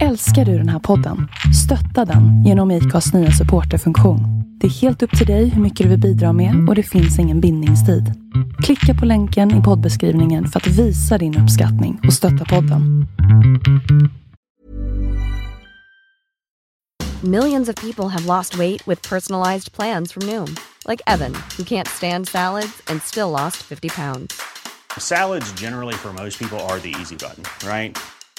Älskar du den här podden? Stötta den genom IKAs nya supporterfunktion. Det är helt upp till dig hur mycket du vill bidra med och det finns ingen bindningstid. Klicka på länken i poddbeskrivningen för att visa din uppskattning och stötta podden. Millions of people have lost weight with personalized plans from Noom, like Evan, who can't stand salads and still lost 50 pounds. Salads, generally, for most people, are the easy button, right?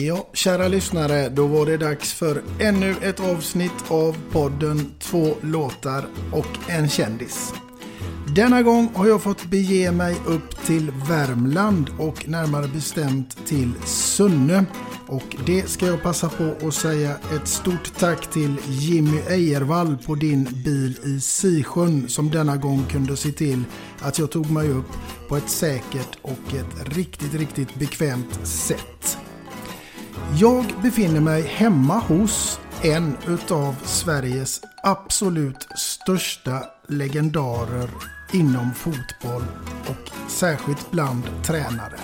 Ja, kära lyssnare, då var det dags för ännu ett avsnitt av podden Två låtar och en kändis. Denna gång har jag fått bege mig upp till Värmland och närmare bestämt till Sunne. Och det ska jag passa på att säga ett stort tack till Jimmy Ejervall på din bil i Sisjön som denna gång kunde se till att jag tog mig upp på ett säkert och ett riktigt, riktigt bekvämt sätt. Jag befinner mig hemma hos en utav Sveriges absolut största legendarer inom fotboll och särskilt bland tränare.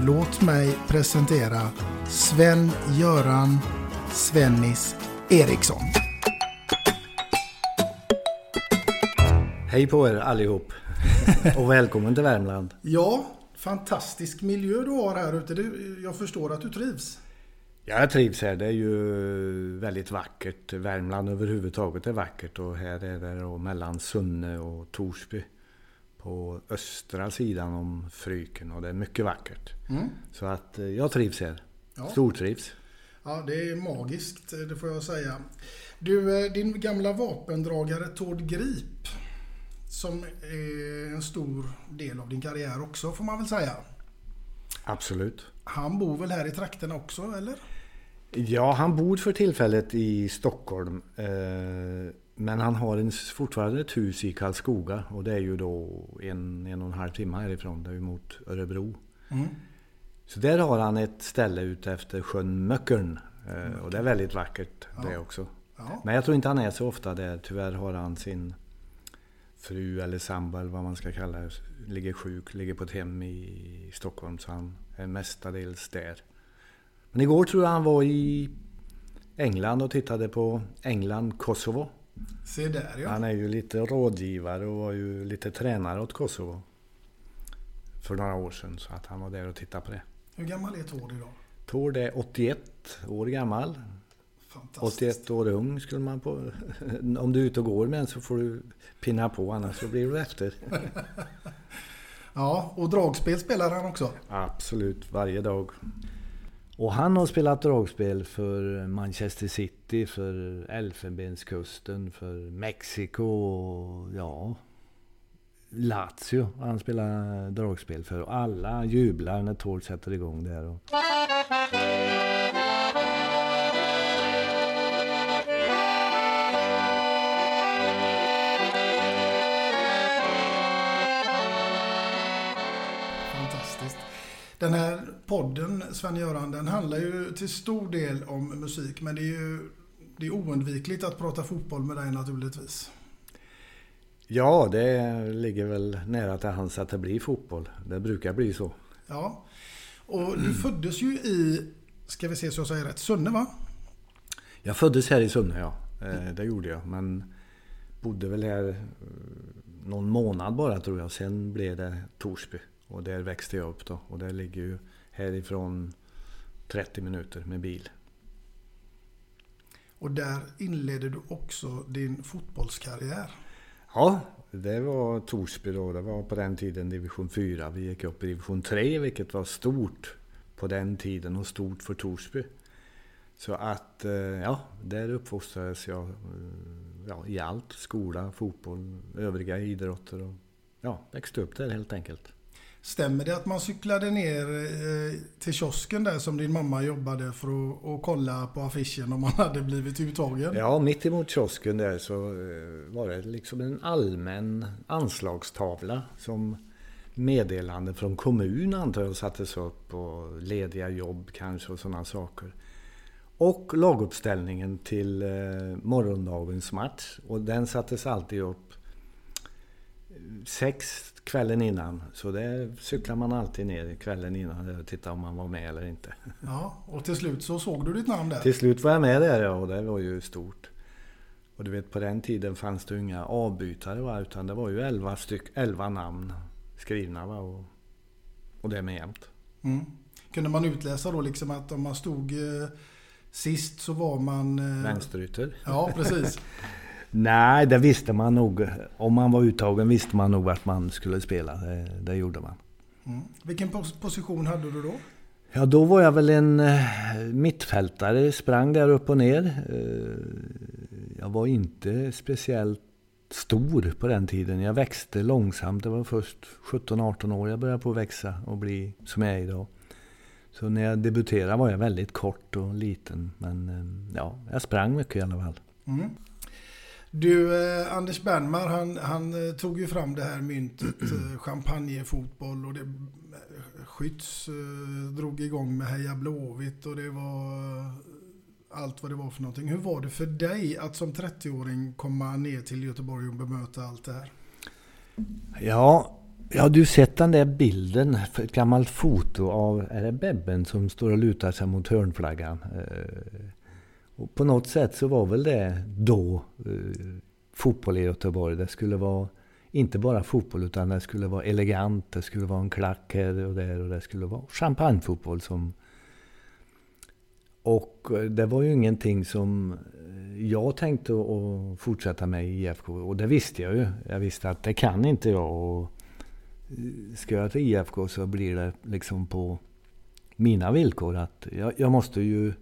Låt mig presentera Sven-Göran Svennis Eriksson. Hej på er allihop och välkommen till Värmland. Ja, fantastisk miljö du har här ute. Jag förstår att du trivs. Ja, jag trivs här. Det är ju väldigt vackert. Värmland överhuvudtaget är vackert och här är det då mellan Sunne och Torsby på östra sidan om Fryken och det är mycket vackert. Mm. Så att eh, jag trivs här. Ja. Stortrivs. Ja, det är magiskt, det får jag säga. Du, eh, din gamla vapendragare Tord Grip som är en stor del av din karriär också får man väl säga. Absolut. Han bor väl här i trakterna också, eller? Ja, han bor för tillfället i Stockholm. Eh, men han har en, fortfarande ett hus i Karlskoga och det är ju då en, en och en halv timme härifrån. Det är ju mot Örebro. Mm. Så där har han ett ställe ute efter sjön Möckern. Mm. Och det är väldigt vackert ja. det också. Ja. Men jag tror inte han är så ofta där. Tyvärr har han sin fru eller sambo eller vad man ska kalla det. Ligger sjuk, ligger på ett hem i Stockholm. Så han är mestadels där. Men igår tror jag han var i England och tittade på England-Kosovo. Se där ja. Han är ju lite rådgivare och var ju lite tränare åt Kosovo. För några år sedan. Så att han var där och tittade på det. Hur gammal är Tord idag? Tord är 81 år gammal. 81 år ung skulle man på... Om du är ute och går med en så får du pinna på annars så blir du efter. ja, och dragspel spelar han också? Absolut, varje dag. Och han har spelat dragspel för Manchester City, för Elfenbenskusten, för Mexiko och ja... Lazio han spelar dragspel för. Och alla jublar när Tord sätter igång där. Och... podden, Sven-Göran, den handlar ju till stor del om musik. Men det är ju det är oundvikligt att prata fotboll med dig naturligtvis. Ja, det ligger väl nära till hands att det blir fotboll. Det brukar bli så. Ja. Och du föddes ju i, ska vi se så jag säger rätt, Sunne va? Jag föddes här i Sunne, ja. Eh, det gjorde jag. Men bodde väl här eh, någon månad bara tror jag. Sen blev det Torsby. Och där växte jag upp då. Och det ligger ju härifrån 30 minuter med bil. Och där inledde du också din fotbollskarriär. Ja, det var Torsby då. Det var på den tiden division 4. Vi gick upp i division 3, vilket var stort på den tiden och stort för Torsby. Så att, eh, ja, där uppfostrades jag eh, ja, i allt. Skola, fotboll, övriga idrotter och ja, växte upp där helt enkelt. Stämmer det att man cyklade ner eh, till kiosken där som din mamma jobbade för att, att kolla på affischen om man hade blivit uttagen? Ja, mitt emot kiosken där så eh, var det liksom en allmän anslagstavla som meddelande från kommun antar jag sattes upp och lediga jobb kanske och sådana saker. Och laguppställningen till eh, morgondagens match. Och den sattes alltid upp sex kvällen innan. Så det cyklar man alltid ner kvällen innan och tittar om man var med eller inte. Ja, och till slut så såg du ditt namn där? Till slut var jag med där ja, och det var ju stort. Och du vet på den tiden fanns det inga avbytare va, utan det var ju elva, styck, elva namn skrivna va, och, och det med jämt. Mm. Kunde man utläsa då liksom att om man stod eh, sist så var man... Eh... Vänsterytter. Ja, precis. Nej, det visste man nog. Om man var uttagen visste man nog vart man skulle spela. Det, det gjorde man. Mm. Vilken position hade du då? Ja, då var jag väl en eh, mittfältare. Sprang där upp och ner. Eh, jag var inte speciellt stor på den tiden. Jag växte långsamt. Det var först 17-18 år jag började på att växa och bli som jag är idag. Så när jag debuterade var jag väldigt kort och liten. Men eh, ja, jag sprang mycket i alla fall. Mm. Du, eh, Anders Bernmar, han, han eh, tog ju fram det här myntet, eh, champagnefotboll och det, eh, Skytts eh, drog igång med Heja Blåvitt och det var eh, allt vad det var för någonting. Hur var det för dig att som 30-åring komma ner till Göteborg och bemöta allt det här? Ja, ja du sett den där bilden, ett gammalt foto av, är det Bebben som står och lutar sig mot hörnflaggan? Eh, och på något sätt så var väl det då eh, fotboll i Göteborg. Det skulle vara inte bara fotboll utan det skulle vara elegant, det skulle vara en klack här och där och det skulle vara champagnefotboll som... Och eh, det var ju ingenting som eh, jag tänkte att fortsätta med i IFK och det visste jag ju. Jag visste att det kan inte jag. Och eh, ska jag till IFK så blir det liksom på mina villkor. att Jag, jag måste ju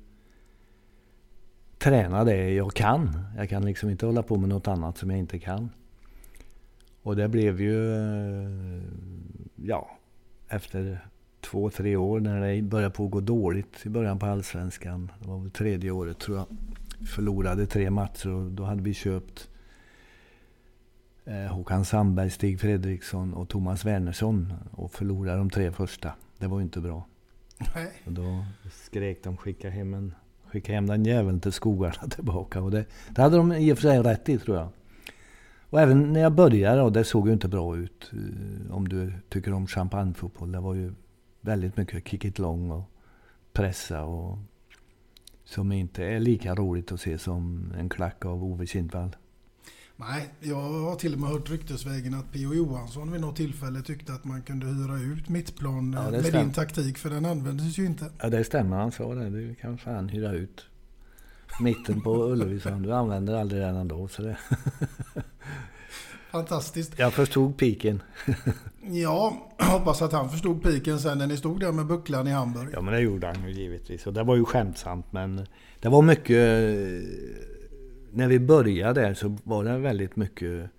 träna det jag kan. Jag kan liksom inte hålla på med något annat som jag inte kan. Och det blev ju, eh, ja, efter två, tre år när det började på att gå dåligt i början på Allsvenskan. Det var väl tredje året tror jag. Förlorade tre matcher och då hade vi köpt eh, Håkan Sandberg, Stig Fredriksson och Thomas Wernersson och förlorade de tre första. Det var ju inte bra. Nej. Och då skrek de skicka hem en skicka hem den jäveln till skogarna tillbaka. Och det, det hade de i och för sig rätt i tror jag. Och även när jag började, och det såg ju inte bra ut. Eh, om du tycker om champagnefotboll. Det var ju väldigt mycket kick it long och pressa. Och, som inte är lika roligt att se som en klack av Ove Kindvall. Nej, jag har till och med hört ryktesvägen att P.O. Johansson vid något tillfälle tyckte att man kunde hyra ut mittplan ja, med stämmer. din taktik, för den användes ju inte. Ja, det stämmer. Han sa det. Du kan fan hyra ut mitten på Ullevi, Du använder aldrig den ändå. Så det. Fantastiskt. Jag förstod piken. ja, hoppas att han förstod piken sen när ni stod där med bucklan i Hamburg. Ja, men det gjorde han ju givetvis. Och det var ju skämtsamt, men det var mycket när vi började där så var det väldigt mycket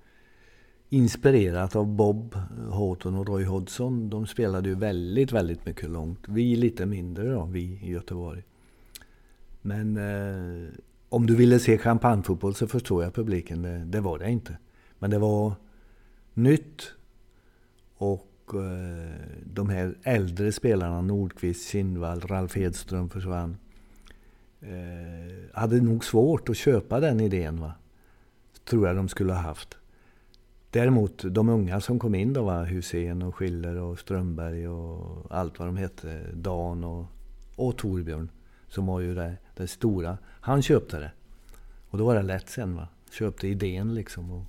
inspirerat av Bob Houghton och Roy Hodgson. De spelade ju väldigt, väldigt mycket långt. Vi lite mindre då, vi i Göteborg. Men eh, om du ville se champagnefotboll så förstår jag publiken. Det, det, var det inte. Men det var nytt och eh, de här äldre spelarna, Nordqvist, Kindvall, Ralf Edström försvann. Eh, hade nog svårt att köpa den idén. Va? Tror jag de skulle ha haft. Däremot de unga som kom in då var Hussein och Schiller och Strömberg och allt vad de hette. Dan och, och Torbjörn. Som var ju det, det stora. Han köpte det. Och då var det lätt sen. va. Köpte idén liksom. Och,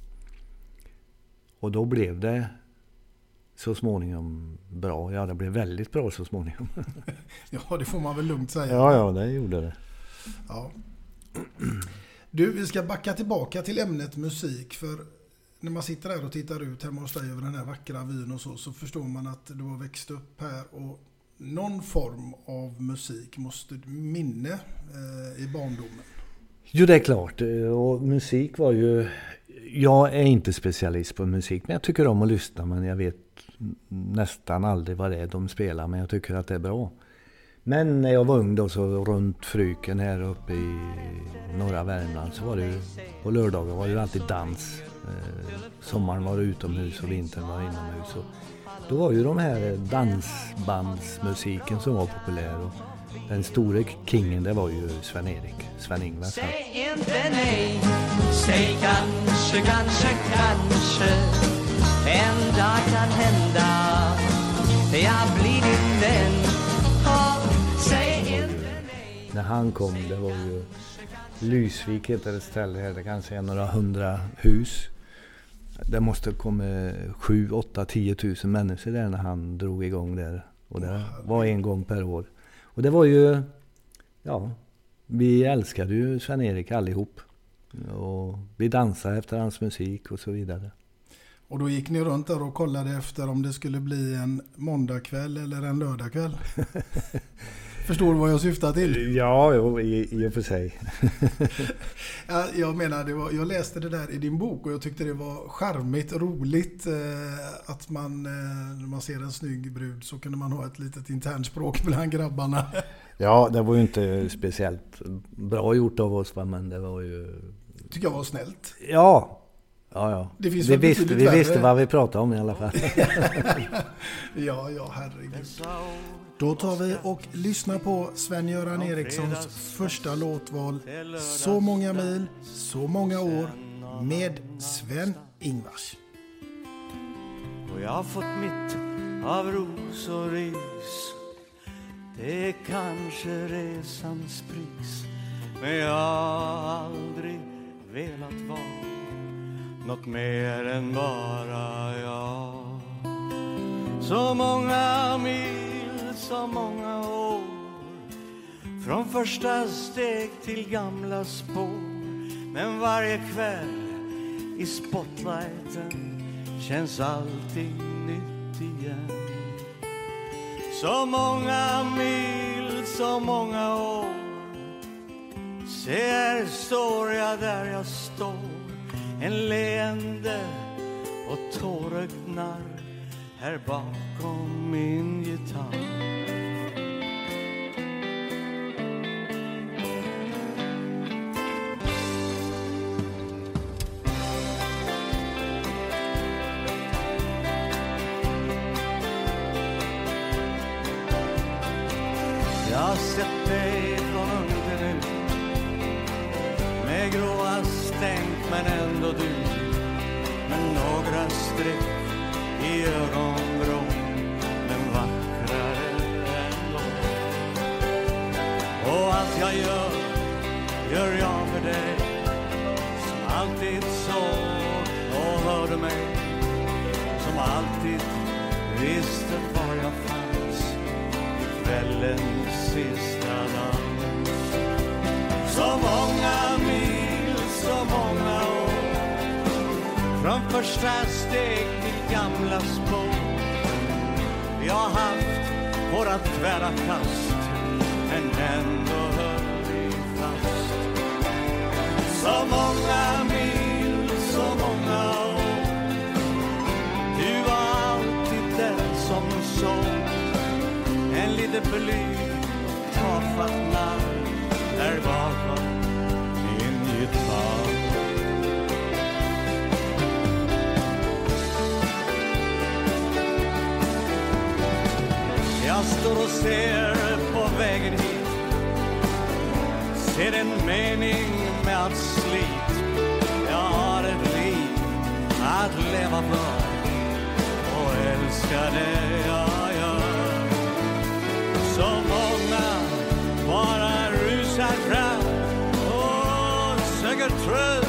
och då blev det så småningom bra. Ja, det blev väldigt bra så småningom. Ja, det får man väl lugnt säga. ja, ja, det gjorde det. Ja. Du, vi ska backa tillbaka till ämnet musik. För när man sitter här och tittar ut hemma hos dig över den här vackra vyn och så, så förstår man att du har växt upp här. Och någon form av musik måste du minne eh, i barndomen. Jo, det är klart. Eh, och musik var ju... Jag är inte specialist på musik, men jag tycker om att lyssna. Men jag vet nästan aldrig vad det är de spelar, men jag tycker att det är bra. Men när jag var ung då, så runt Fryken här uppe i norra Värmland, så var det ju... På lördagar var det ju alltid dans. Eh, sommaren var det utomhus och vintern var inomhus. Och då var ju de här dansbandsmusiken som var populär. Och den store kingen, det var ju Sven-Erik, Sven-Ingvars. Säg inte nej, säg kanske, kanske, kanske En dag kan hända, jag blir din vän när han kom, det var ju Lysvik heter ett ställe här, det kanske är några hundra hus. Det måste komma sju, åtta, tio tusen människor där när han drog igång där. Och det var en gång per år. Och det var ju, ja, vi älskade ju Sven-Erik allihop. Och vi dansade efter hans musik och så vidare. Och då gick ni runt där och kollade efter om det skulle bli en måndagkväll eller en lördagkväll. Förstår du vad jag syftar till? Ja, jo, i, i och för sig. Ja, Jag menar, det var, jag läste det där i din bok och jag tyckte det var charmigt, roligt eh, att man, eh, när man ser en snygg brud så kunde man ha ett litet internt språk bland grabbarna. Ja, det var ju inte speciellt bra gjort av oss, men det var ju... tycker jag var snällt. Ja, ja, ja. Det finns vi visste, vi visste vad vi pratade om i alla fall. Ja, ja, herregud. Då tar vi och lyssnar på Sven-Göran Erikssons första låtval. Så många mil, så många år med Sven-Ingvars. Och jag har fått mitt av ros och ris. Det är kanske resans pris Men jag har aldrig velat vara Något mer än bara jag. Så många mil, så många år. Från första steg till gamla spår. Men varje kväll i spotlighten känns allting nytt igen. Så många mil, så många år. Se här står jag där jag står. En leende och tårögd här bakom min gitarr. Men ändå du. Med några streck i ögonvrån Men vackrare ändå Och allt jag gör, gör jag för dig. Som alltid såg och hörde mig? Som alltid visste var jag fanns i kvällens sista dag. Första steg till gamla spår. Vi har haft våra tvära kast Men ändå höll vi fast. Så många mil, så många år. Du var alltid den som såg. En liten blyg ser på vägen hit. Ser en mening med slit. Jag har ett liv att leva för och älska det jag gör. Så många bara rusar fram och söker tröst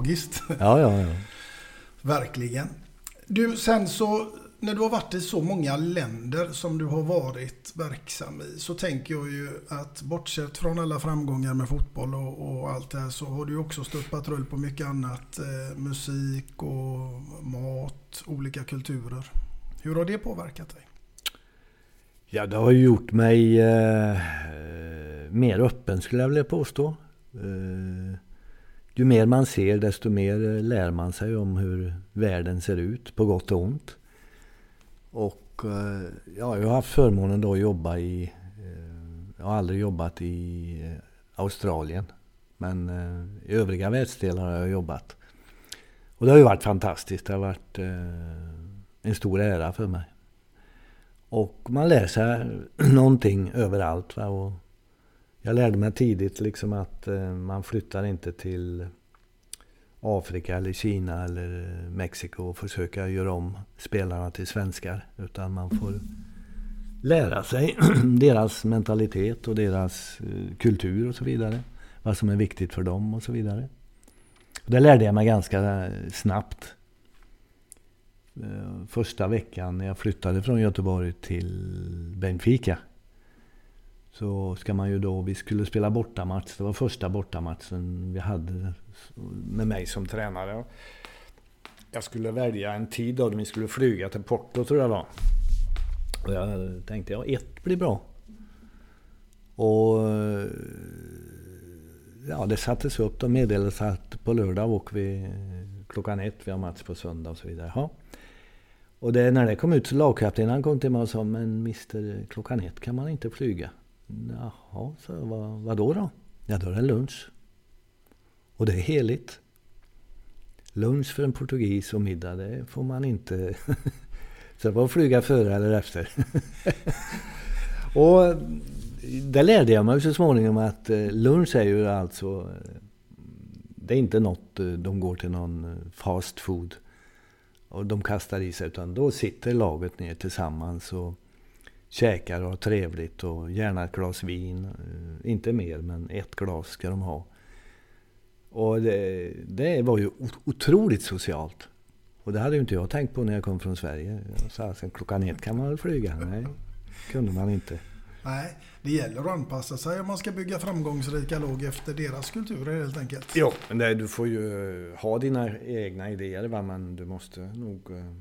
Magiskt. Ja, ja, ja. Verkligen. Du, sen så när du har varit i så många länder som du har varit verksam i så tänker jag ju att bortsett från alla framgångar med fotboll och, och allt det här så har du också stött patrull på mycket annat. Eh, musik och mat, olika kulturer. Hur har det påverkat dig? Ja, det har ju gjort mig eh, mer öppen skulle jag vilja påstå. Eh, ju mer man ser desto mer eh, lär man sig om hur världen ser ut på gott och ont. Och eh, ja, jag har haft förmånen då att jobba i, eh, jag har aldrig jobbat i Australien. Men i övriga världsdelar har jag jobbat. Och det har ju varit fantastiskt. Det har varit en stor ära för mig. Och man lär sig någonting överallt. Va? Och jag lärde mig tidigt liksom att eh, man flyttar inte till Afrika eller Kina eller eh, Mexiko och försöka göra om spelarna till svenskar. Utan man får lära sig deras mentalitet och deras eh, kultur och så vidare. Vad som är viktigt för dem och så vidare. Och det lärde jag mig ganska snabbt. Första veckan när jag flyttade från Göteborg till Benfica. Så ska man ju då, vi skulle spela bortamatch. Det var första bortamatchen vi hade med mig som tränare. Jag skulle välja en tid då vi skulle flyga till Porto tror jag det var. Och jag tänkte, ja ett blir bra. Och ja, det sattes upp. De meddelades att på lördag åker vi klockan ett. Vi har match på söndag och så vidare. Ja. Och det, när det kom ut så lagkaptenen kom till mig och sa, men mister, klockan ett kan man inte flyga. Jaha, så vad, vad då då? Ja, då är det lunch. Och det är heligt. Lunch för en portugis och middag, det får man inte... så det var att flyga före eller efter. och det lärde jag mig så småningom att eh, lunch är ju alltså... Eh, det är inte något, eh, de går till någon fast food och de kastar i sig. Utan då sitter laget ner tillsammans och käkar och har trevligt och gärna ett glas vin. Eh, inte mer, men ett glas ska de ha. Och det, det var ju otroligt socialt. Och det hade ju inte jag tänkt på när jag kom från Sverige. Jag sa klockan ett kan man väl flyga? Nej, kunde man inte. Nej, det gäller att anpassa sig om man ska bygga framgångsrika lag efter deras kulturer helt enkelt. Jo, men det, du får ju ha dina egna idéer va? men du måste nog uh,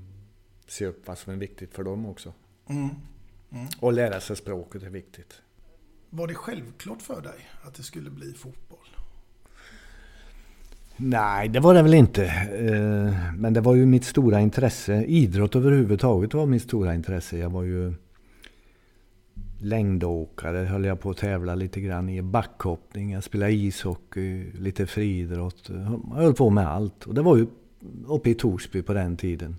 se upp vad som är viktigt för dem också. Mm. Mm. Och lära sig språket är viktigt. Var det självklart för dig att det skulle bli fotboll? Nej, det var det väl inte. Eh, men det var ju mitt stora intresse. Idrott överhuvudtaget var mitt stora intresse. Jag var ju längdåkare, höll jag på att tävla lite grann i backhoppning, jag spelade ishockey, lite friidrott. Jag höll på med allt. Och det var ju uppe i Torsby på den tiden.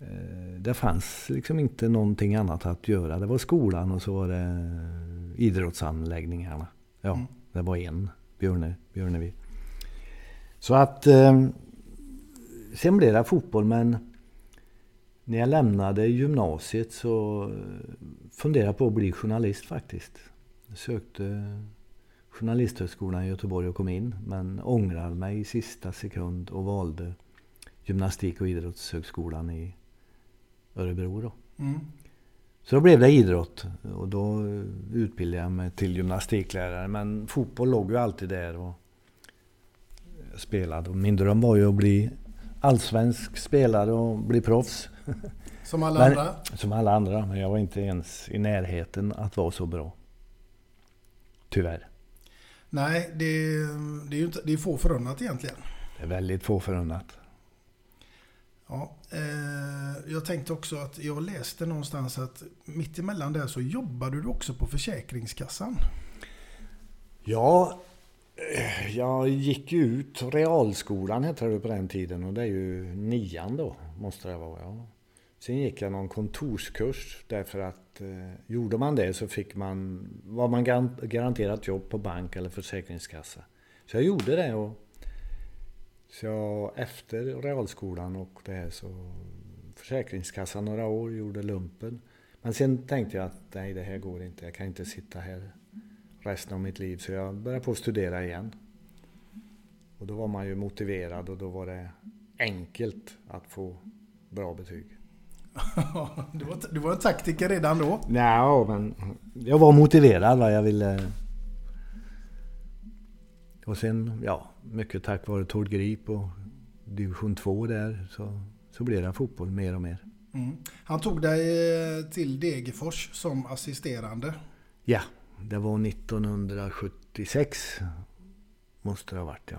Eh, det fanns liksom inte någonting annat att göra. Det var skolan och så var det idrottsanläggningarna. Ja, mm. det var en, Björne, Björnevi. Så att... Eh, sen blev det fotboll men när jag lämnade gymnasiet så eh, funderade jag på att bli journalist faktiskt. Jag sökte Journalisthögskolan i Göteborg och kom in. Men ångrade mig i sista sekund och valde Gymnastik och idrottshögskolan i Örebro. Då. Mm. Så då blev det idrott och då utbildade jag mig till gymnastiklärare. Men fotboll låg ju alltid där och spelade. Och min dröm var ju att bli allsvensk spelare och bli proffs. Som alla men, andra? Som alla andra, men jag var inte ens i närheten att vara så bra. Tyvärr. Nej, det, det är ju inte, det är få förunnat egentligen. Det är väldigt få förunnat. Ja, eh, Eh, jag tänkte också att jag läste någonstans att mitt emellan där så jobbade du också på Försäkringskassan. Ja, eh, jag gick ut realskolan hette det på den tiden och det är ju nian då måste det vara. Ja. Sen gick jag någon kontorskurs därför att eh, gjorde man det så fick man, var man garanterat jobb på bank eller försäkringskassa. Så jag gjorde det och så jag, efter realskolan och det här så Försäkringskassan några år, gjorde lumpen. Men sen tänkte jag att nej det här går inte, jag kan inte sitta här resten av mitt liv. Så jag började på att studera igen. Och då var man ju motiverad och då var det enkelt att få bra betyg. du, var, du var en taktiker redan då? Nej, men jag var motiverad. Va? Jag ville... Och sen, ja, mycket tack vare Tord Grip och division 2 där så, så blev det fotboll mer och mer. Mm. Han tog dig eh, till Degerfors som assisterande? Ja, det var 1976. Måste det ha varit ja.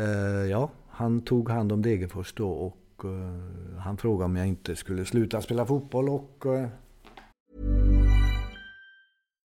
Uh, ja, han tog hand om Degerfors då och uh, han frågade om jag inte skulle sluta spela fotboll och... Uh...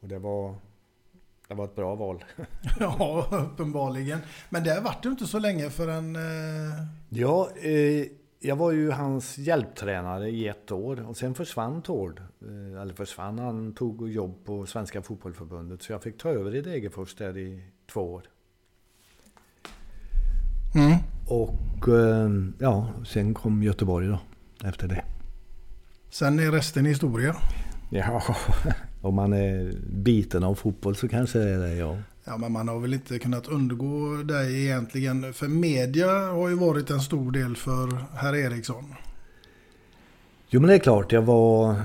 Och det var, det var ett bra val. ja, uppenbarligen. Men det vart ju inte så länge förrän... Eh... Ja, eh, jag var ju hans hjälptränare i ett år och sen försvann Tord. Eh, eller försvann, han tog jobb på Svenska Fotbollförbundet så jag fick ta över i Degerfors där i två år. Mm. Och eh, ja, sen kom Göteborg då efter det. Sen är resten historia. Ja, om man är biten av fotboll så kanske det är det, ja. Ja, men man har väl inte kunnat undgå dig egentligen. För media har ju varit en stor del för herr Eriksson. Jo, men det är klart. Jag var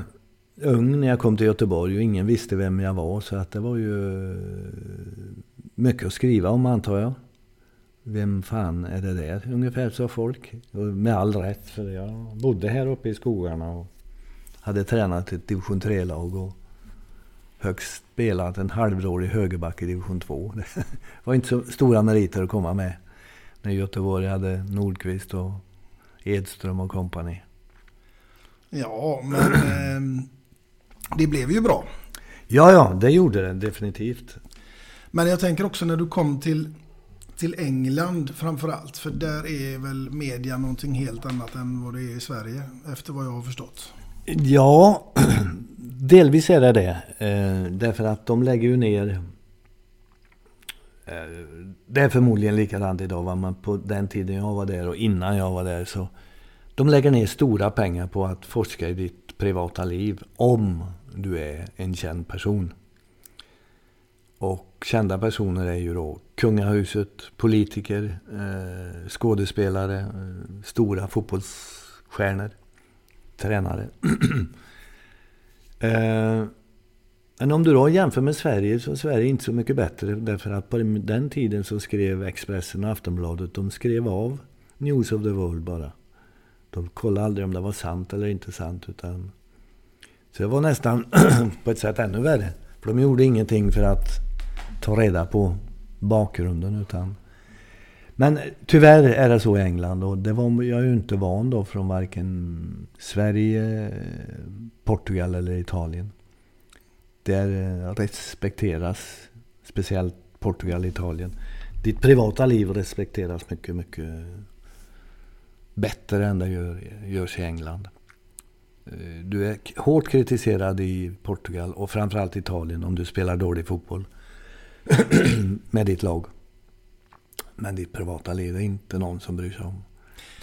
ung när jag kom till Göteborg och ingen visste vem jag var. Så att det var ju mycket att skriva om, antar jag. Vem fan är det där? Ungefär sa folk. Och med all rätt, för jag bodde här uppe i skogarna och hade tränat ett division 3-lag och högst spelat en halvdålig högerback i division 2. Det var inte så stora meriter att komma med när Göteborg hade Nordqvist och Edström och kompani. Ja, men eh, det blev ju bra. Ja, ja, det gjorde det definitivt. Men jag tänker också när du kom till, till England framför allt. För där är väl media någonting helt annat än vad det är i Sverige. Efter vad jag har förstått. Ja, delvis är det det. Eh, därför att de lägger ju ner... Eh, det är förmodligen likadant idag. Va? Men på den tiden jag var där och innan jag var där så... De lägger ner stora pengar på att forska i ditt privata liv. Om du är en känd person. Och kända personer är ju då kungahuset, politiker, eh, skådespelare, eh, stora fotbollsstjärnor tränare. eh, men om du då jämför med Sverige så är Sverige inte så mycket bättre. Därför att på den tiden så skrev Expressen och Aftonbladet, de skrev av News of the World bara. De kollade aldrig om det var sant eller inte sant. Utan... Så det var nästan på ett sätt ännu värre. För de gjorde ingenting för att ta reda på bakgrunden. utan men tyvärr är det så i England och det var jag är ju inte van då från varken Sverige, Portugal eller Italien. Där eh, respekteras, speciellt Portugal och Italien. Ditt privata liv respekteras mycket, mycket bättre än det gör, görs i England. Eh, du är hårt kritiserad i Portugal och framförallt Italien om du spelar dålig fotboll med ditt lag. Men ditt privata liv är inte någon som bryr sig om.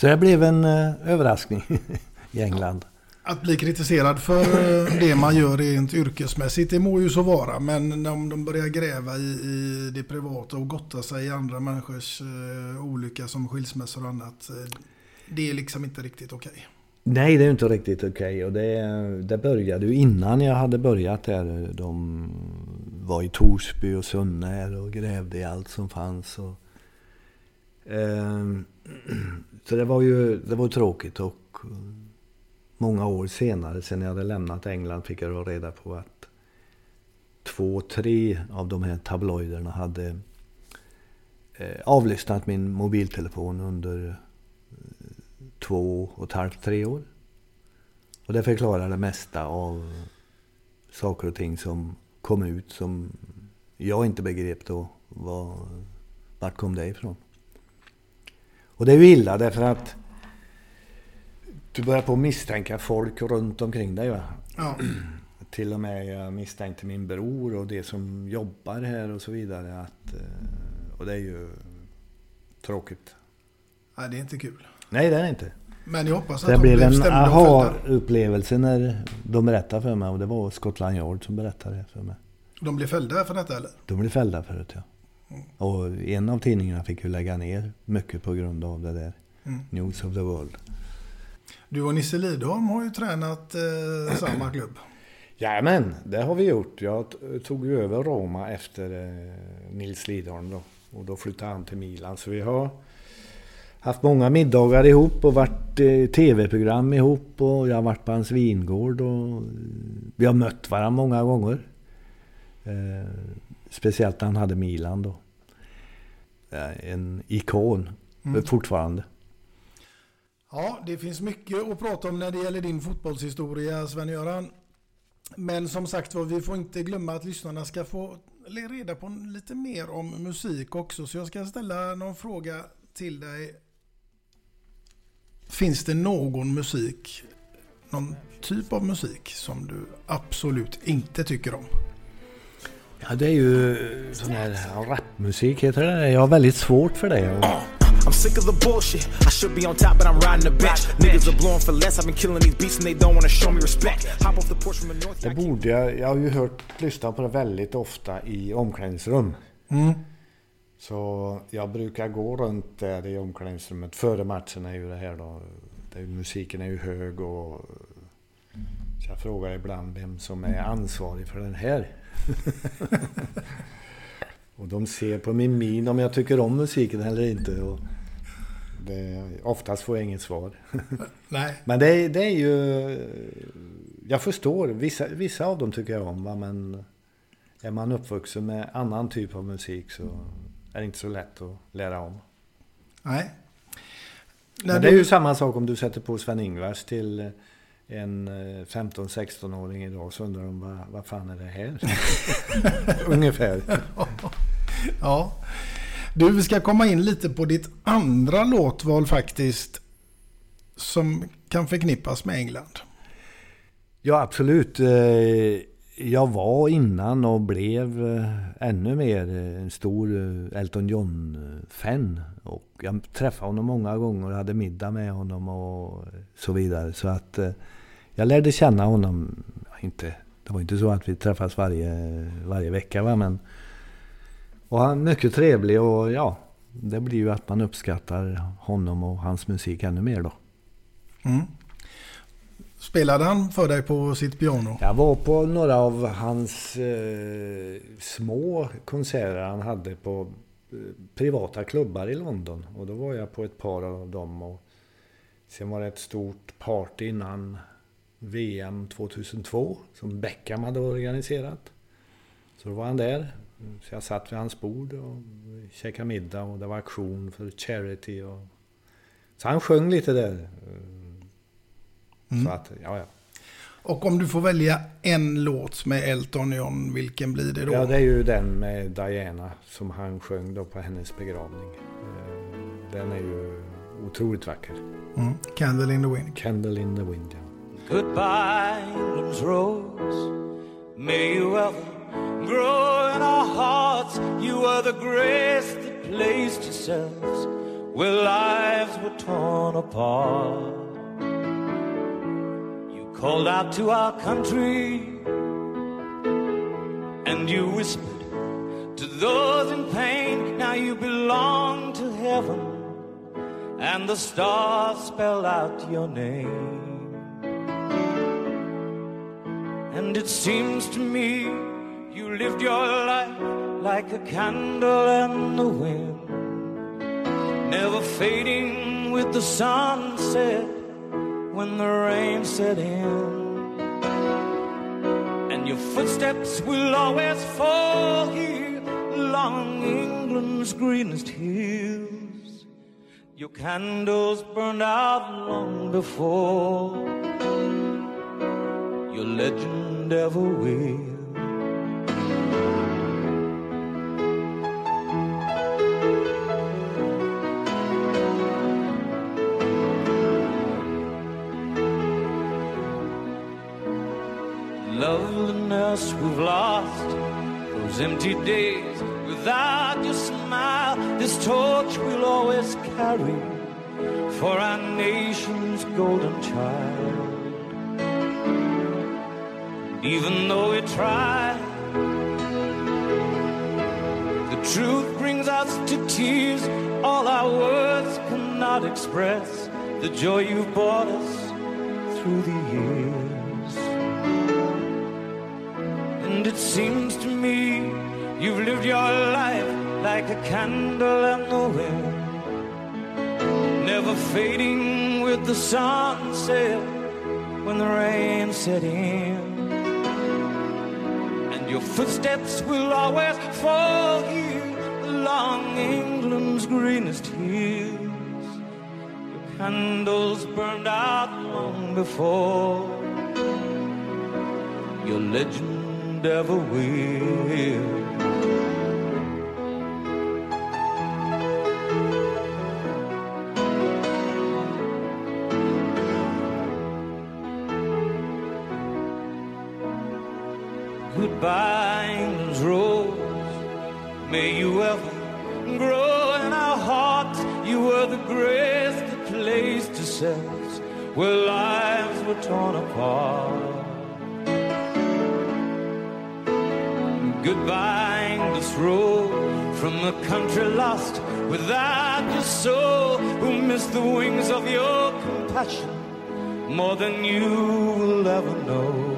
Så det blev en eh, överraskning i England. Att bli kritiserad för eh, det man gör rent yrkesmässigt, det må ju så vara. Men om de börjar gräva i, i det privata och gotta sig i andra människors eh, olycka som skilsmässor och annat. Eh, det är liksom inte riktigt okej. Okay. Nej, det är inte riktigt okej. Okay. Och det, det började ju innan jag hade börjat där. De var i Torsby och Sunne och grävde i allt som fanns. Och Ehm, så det var ju det var tråkigt och eh, många år senare, sen jag hade lämnat England, fick jag då reda på att två, tre av de här tabloiderna hade eh, avlyssnat min mobiltelefon under eh, två och ett halvt, tre år. Och det förklarar det mesta av saker och ting som kom ut som jag inte begrep då. Var, vart kom det ifrån? Och det är ju illa därför att du börjar på att misstänka folk runt omkring dig. Va? Ja. Till och med jag misstänkte min bror och det som jobbar här och så vidare. Att, eh, och det är ju tråkigt. Nej, det är inte kul. Nej, det är det inte. Men jag hoppas att det de blev en aha-upplevelse när de berättade för mig. Och det var Scotland Yard som berättade det för mig. De blev fällda för detta eller? De blev fällda förut ja. Och en av tidningarna fick ju lägga ner mycket på grund av det där. Mm. News of the World. Du och Nisse Lidholm har ju tränat eh, samma klubb. Jajamän, det har vi gjort. Jag tog ju över Roma efter eh, Nils Lidholm då. Och då flyttade han till Milan. Så vi har haft många middagar ihop och varit eh, tv-program ihop. Och jag har varit på hans vingård. Och vi har mött varandra många gånger. Eh, speciellt när han hade Milan då. En ikon Mm. fortfarande. Ja, det finns mycket att prata om när det gäller din fotbollshistoria, Sven-Göran. Men som sagt var, vi får inte glömma att lyssnarna ska få reda på lite mer om musik också. Så jag ska ställa någon fråga till dig. Finns det någon musik, någon typ av musik som du absolut inte tycker om? Ja, det är ju sån här rapmusik heter det. Jag har väldigt svårt för det. Och I'm sick of the bullshit. I should be on top, but I'm riding the bench. Niggas are blowing for less. I've been killing these beats and they don't wanna show me respect. Hop off the porch from the north. Det borde jag. Jag har ju hört, lyssnat på det väldigt ofta i omklädningsrum. Mm. Så jag brukar gå runt där i omklädningsrummet. Före matchen är ju det här då. Det är, musiken är ju hög och... Så jag frågar ibland vem som är ansvarig för den här. och de ser på min min om jag tycker om musiken eller inte. Och det, oftast får jag inget svar. Nej. Men det, är- det är ju... Jag förstår. Vissa, vissa av dem tycker jag om. Va? Men är man uppvuxen med annan typ av musik så är det inte så lätt att lära om. Nej. Men det är ju samma sak om du sätter på Sven-Ingvars till en eh, 15-16-åring idag så undrar de vad, vad fan är det här? Ungefär. Ja. Du, vi ska komma in lite på ditt andra låtval faktiskt. Som kan förknippas med England. Ja, absolut. Eh, Jag var innan och blev eh, ännu mer eh, en stor eh, Elton John-fan. Och jag träffade honom många gånger och hade middag med honom och så vidare. Så att eh, jag lärde känna honom. Inte, det var inte så att vi träffas varje, varje vecka va, men... Och han är mycket trevlig och ja, det blir ju att man uppskattar honom och hans musik ännu mer då. Mm. Spelade han för dig på sitt piano? Jag var på några av hans eh, små konserter han hade på eh, privata klubbar i London. Och då var jag på ett par av dem. Och sen var det ett stort party innan VM 2002 som Beckham hade organiserat. Så då var han där. Så jag satt vid hans bord och käkade middag och det var aktion för charity. Och... Så han sjöng lite där. Mm. Så att, ja, ja. Och om du får välja en låt med Elton John, vilken blir det då? Ja, det är ju den med Diana som han sjöng då på hennes begravning. Eh, Den är ju otroligt vacker. Mm. Candle in the wind. Candle in the wind, ja. Goodbye, England's rose. May you ever grow in our hearts. You are the grace that placed yourselves where lives were torn apart. You called out to our country and you whispered to those in pain. Now you belong to heaven and the stars spell out your name. And it seems to me you lived your life like a candle in the wind, never fading with the sunset when the rain set in. And your footsteps will always fall here along England's greenest hills. Your candles burned out long before. your legend ever will. Loveliness we've lost, those empty days without your smile, this torch we'll always carry for our nation's golden child. Even though we try, the truth brings us to tears. All our words cannot express the joy you've brought us through the years. And it seems to me you've lived your life like a candle in the wind never fading with the sunset when the rain set in. Your footsteps will always fall here along England's greenest hills. Your candles burned out long before your legend ever will. You ever grow in our hearts. You were the grace that placed us where lives were torn apart. Goodbye, English road from a country lost without your soul, who missed the wings of your compassion more than you will ever know.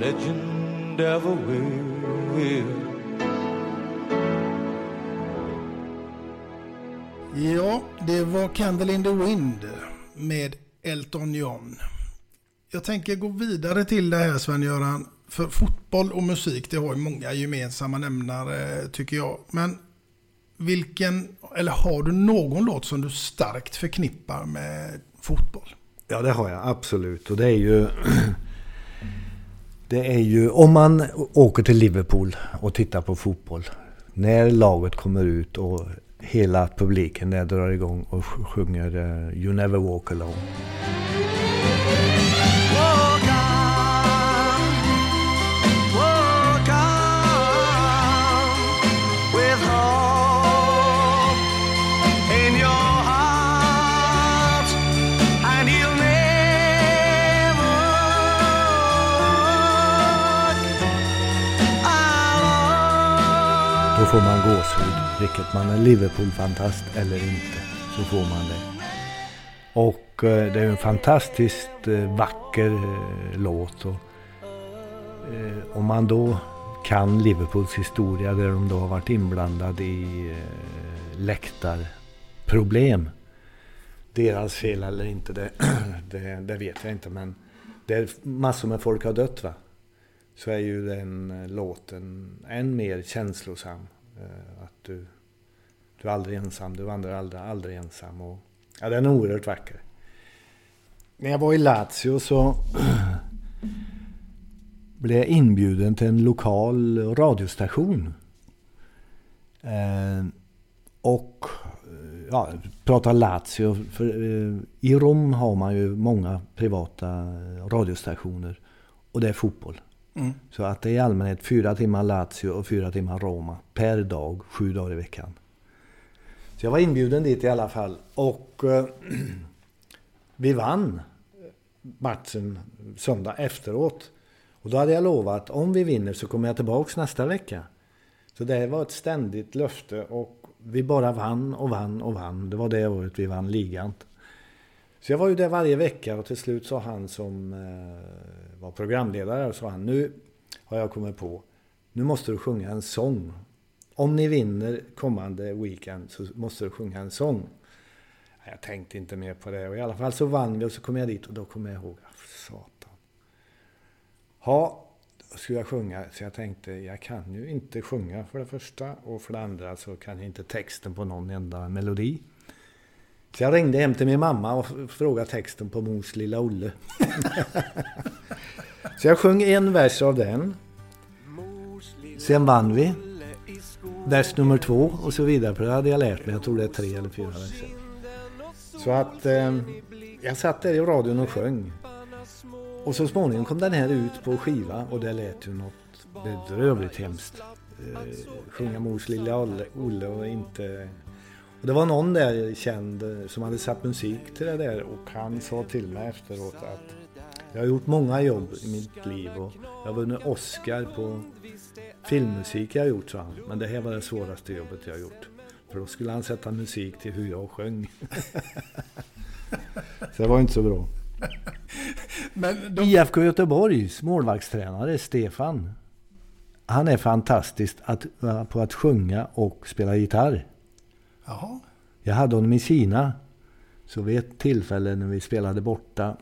legend ever will. Ja, det var Candle in the Wind med Elton John. Jag tänker gå vidare till det här Sven-Göran. För fotboll och musik, det har ju många gemensamma nämnare tycker jag. Men vilken, eller har du någon låt som du starkt förknippar med fotboll? Ja, det har jag absolut. Och det är ju... Det är ju om man åker till Liverpool och tittar på fotboll. När laget kommer ut och hela publiken där drar igång och sjunger eh, You never walk alone. Får man gåshud. Vilket man är Liverpool-fantast eller inte. Så får man det. Och eh, det är en fantastiskt eh, vacker eh, låt. Och, om man då kan Liverpools historia där de då har varit inblandade i läktarproblem. Deras fel eller inte, det, det, det vet jag inte. Men där massor med folk har dött va. Så är ju den låten än mer känslosam. Eh, att du, du är aldrig ensam, du vandrar aldrig, aldrig ensam. Och, ja, den är oerhört vacker. När jag var i Lazio så blev jag inbjuden till en lokal radiostation. Eh, och eh, ja, prata Lazio. För, eh, I Rom har man ju många privata eh, radiostationer. Och det är fotboll. Mm. Så att det är i allmänhet fyra timmar Lazio och fyra timmar Roma per dag, sju dagar i veckan. Så jag var inbjuden dit i alla fall. Och eh, vi vann matchen söndag efteråt. Och då hade jag lovat om vi vinner så kommer jag tillbaks nästa vecka. Så det var ett ständigt löfte och vi bara vann och vann och vann. Det var det året vi vann ligan. Så jag var ju där varje vecka och till slut sa han som eh, var programledare, och sa han, nu har jag kommit på, nu måste du sjunga en sång. Om ni vinner kommande weekend så måste du sjunga en sång. Jag tänkte inte mer på det och i alla fall så vann vi och så kom jag dit och då kom jag ihåg, ah, satan. Ja, då skulle jag sjunga så jag tänkte, jag kan ju inte sjunga för det första och för det andra så kan jag inte texten på någon enda melodi. Så jag ringde hem till min mamma och frågade texten på Mos lilla Olle. så jag sjöng en vers av den. Sen vann vi. Vers nummer två och så vidare. För det hade jag lärt mig. Jag tror det är tre eller fyra verser. Så att eh, jag satt där i radion och sjöng. Och så småningom kom den här ut på skiva och det lät ju något bedrövligt hemskt. Eh, sjunga Mors lilla Olle och inte och det var någon där känd som hade satt musik till det där och han sa till mig efteråt att jag har gjort många jobb i mitt liv och jag har vunnit Oscar på filmmusik jag har gjort, sa han. Men det här var det svåraste jobbet jag har gjort. För då skulle han sätta musik till hur jag sjöng. så det var inte så bra. Men de... IFK Göteborgs målvaktstränare Stefan. Han är fantastisk att, på att sjunga och spela gitarr. Jaha. Jag hade honom i Kina. Så vid ett tillfälle när vi spelade borta.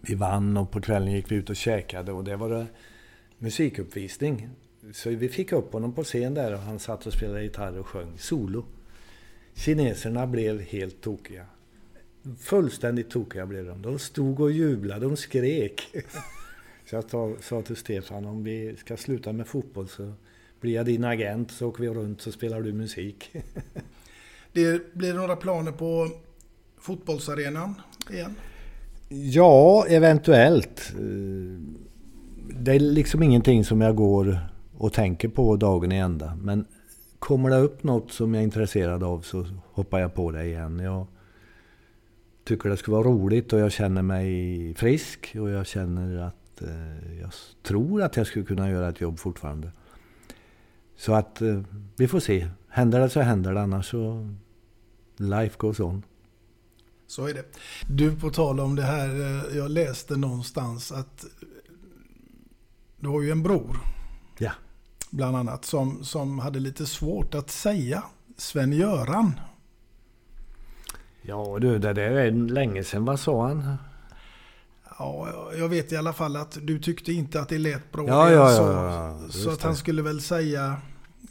Vi vann och på kvällen gick vi ut och käkade och det var det musikuppvisning. Så vi fick upp honom på scen där och han satt och spelade gitarr och sjöng solo. Kineserna blev helt tokiga. Fullständigt tokiga blev de. De stod och jublade, de skrek. Så jag sa till Stefan, om vi ska sluta med fotboll så blir jag din agent så åker vi runt så spelar du musik. det blir några planer på fotbollsarenan igen? Ja, eventuellt. Det är liksom ingenting som jag går och tänker på dagen i ända. Men kommer det upp något som jag är intresserad av så hoppar jag på det igen. Jag tycker det skulle vara roligt och jag känner mig frisk och jag känner att eh, jag tror att jag skulle kunna göra ett jobb fortfarande. Så att eh, vi får se. Händer det så händer det, annars så life goes on. Så är det. Du, på tal om det här, eh, jag läste någonstans att du har ju en bror. Ja. Bland annat, som, som hade lite svårt att säga Sven-Göran. Ja du, det där är länge sedan. Vad sa han? Ja, jag vet i alla fall att du tyckte inte att det lät bra. Ja, ja, ja, ja. Så, så att han skulle väl säga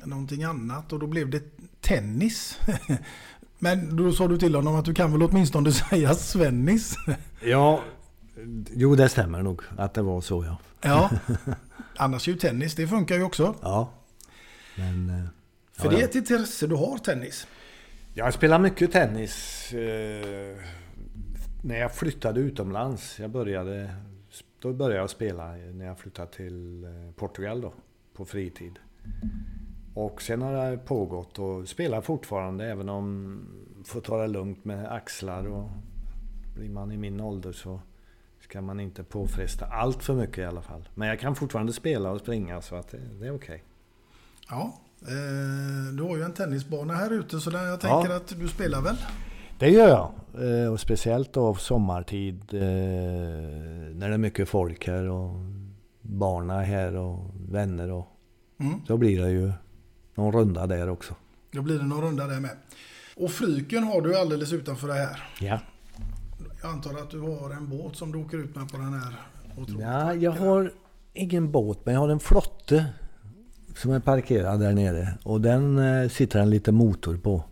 någonting annat och då blev det tennis. Men då sa du till honom att du kan väl åtminstone säga Svennis? Ja, jo det stämmer nog att det var så ja. Ja, annars ju tennis, det funkar ju också. Ja. Men, eh, För ja, det är ett intresse du har, tennis. Jag spelar mycket tennis. Eh, när jag flyttade utomlands. Jag började, då började jag spela när jag flyttade till eh, Portugal då, på fritid. Och sen har det pågått och spelar fortfarande även om får ta det lugnt med axlar och blir man i min ålder så ska man inte påfresta allt för mycket i alla fall. Men jag kan fortfarande spela och springa så att det, det är okej. Okay. Ja, eh, du har ju en tennisbana här ute så jag tänker ja. att du spelar väl? Det gör jag. Eh, och speciellt då sommartid eh, när det är mycket folk här och barna här och vänner och mm. så blir det ju någon runda där också. Då blir det någon runda där med. Och Fryken har du alldeles utanför det här. Ja. Jag antar att du har en båt som du åker ut med på den här Ja, jag har ingen båt men jag har en flotte som är parkerad där nere. Och den eh, sitter en liten motor på.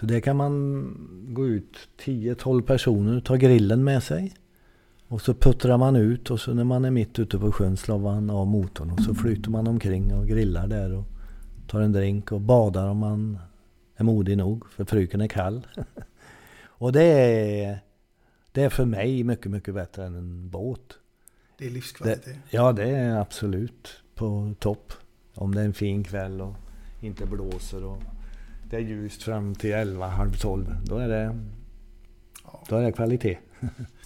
Så det kan man gå ut 10-12 personer, ta grillen med sig. Och så puttrar man ut och så när man är mitt ute på sjön slår man av motorn och så flyter man omkring och grillar där. Och tar en drink och badar om man är modig nog, för fruken är kall. och det är, det är för mig mycket, mycket bättre än en båt. Det är livskvalitet? Det, ja, det är absolut på topp. Om det är en fin kväll och inte blåser och det är ljust fram till 11, halv 12. Då är det, då är det kvalitet.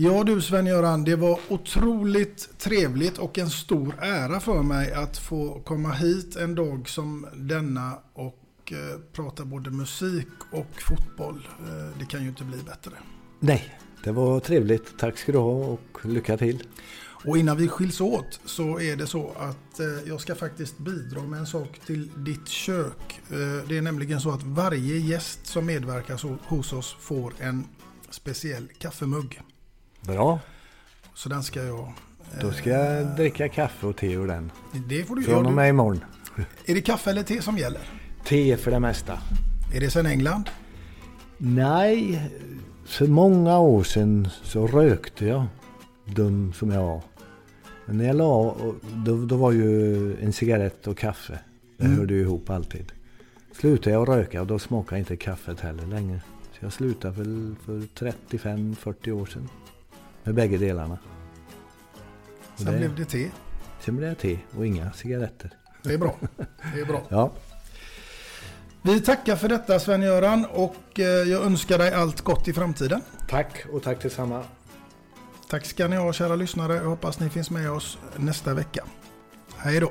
Ja du Sven-Göran, det var otroligt trevligt och en stor ära för mig att få komma hit en dag som denna och eh, prata både musik och fotboll. Eh, det kan ju inte bli bättre. Nej, det var trevligt. Tack ska du ha och lycka till. Och innan vi skiljs åt så är det så att eh, jag ska faktiskt bidra med en sak till ditt kök. Det är nämligen så att varje gäst som medverkar så, hos oss får en speciell kaffemugg. Bra. Så den ska jag... Då ska jag dricka kaffe och te ur den. Det får du Från och med imorgon. Är det kaffe eller te som gäller? Te för det mesta. Är det sedan England? Nej, för många år sedan så rökte jag. Dum som jag var. Men när jag la, då, då var ju en cigarett och kaffe. Det Mm. hörde ju ihop alltid. Slutade jag röka och då smakade inte kaffet heller längre. Så jag slutade väl för 35-40 år sedan. Med bägge delarna. Och Sen blev det te. Sen blev det te och inga cigaretter. Det är bra. Det är bra. Ja, Vi tackar för detta Sven-Göran och eh, jag önskar dig allt gott i framtiden. tack och tack detsamma. Tack ska ni ha kära lyssnare. Jag hoppas ni finns med oss nästa vecka. Hej då!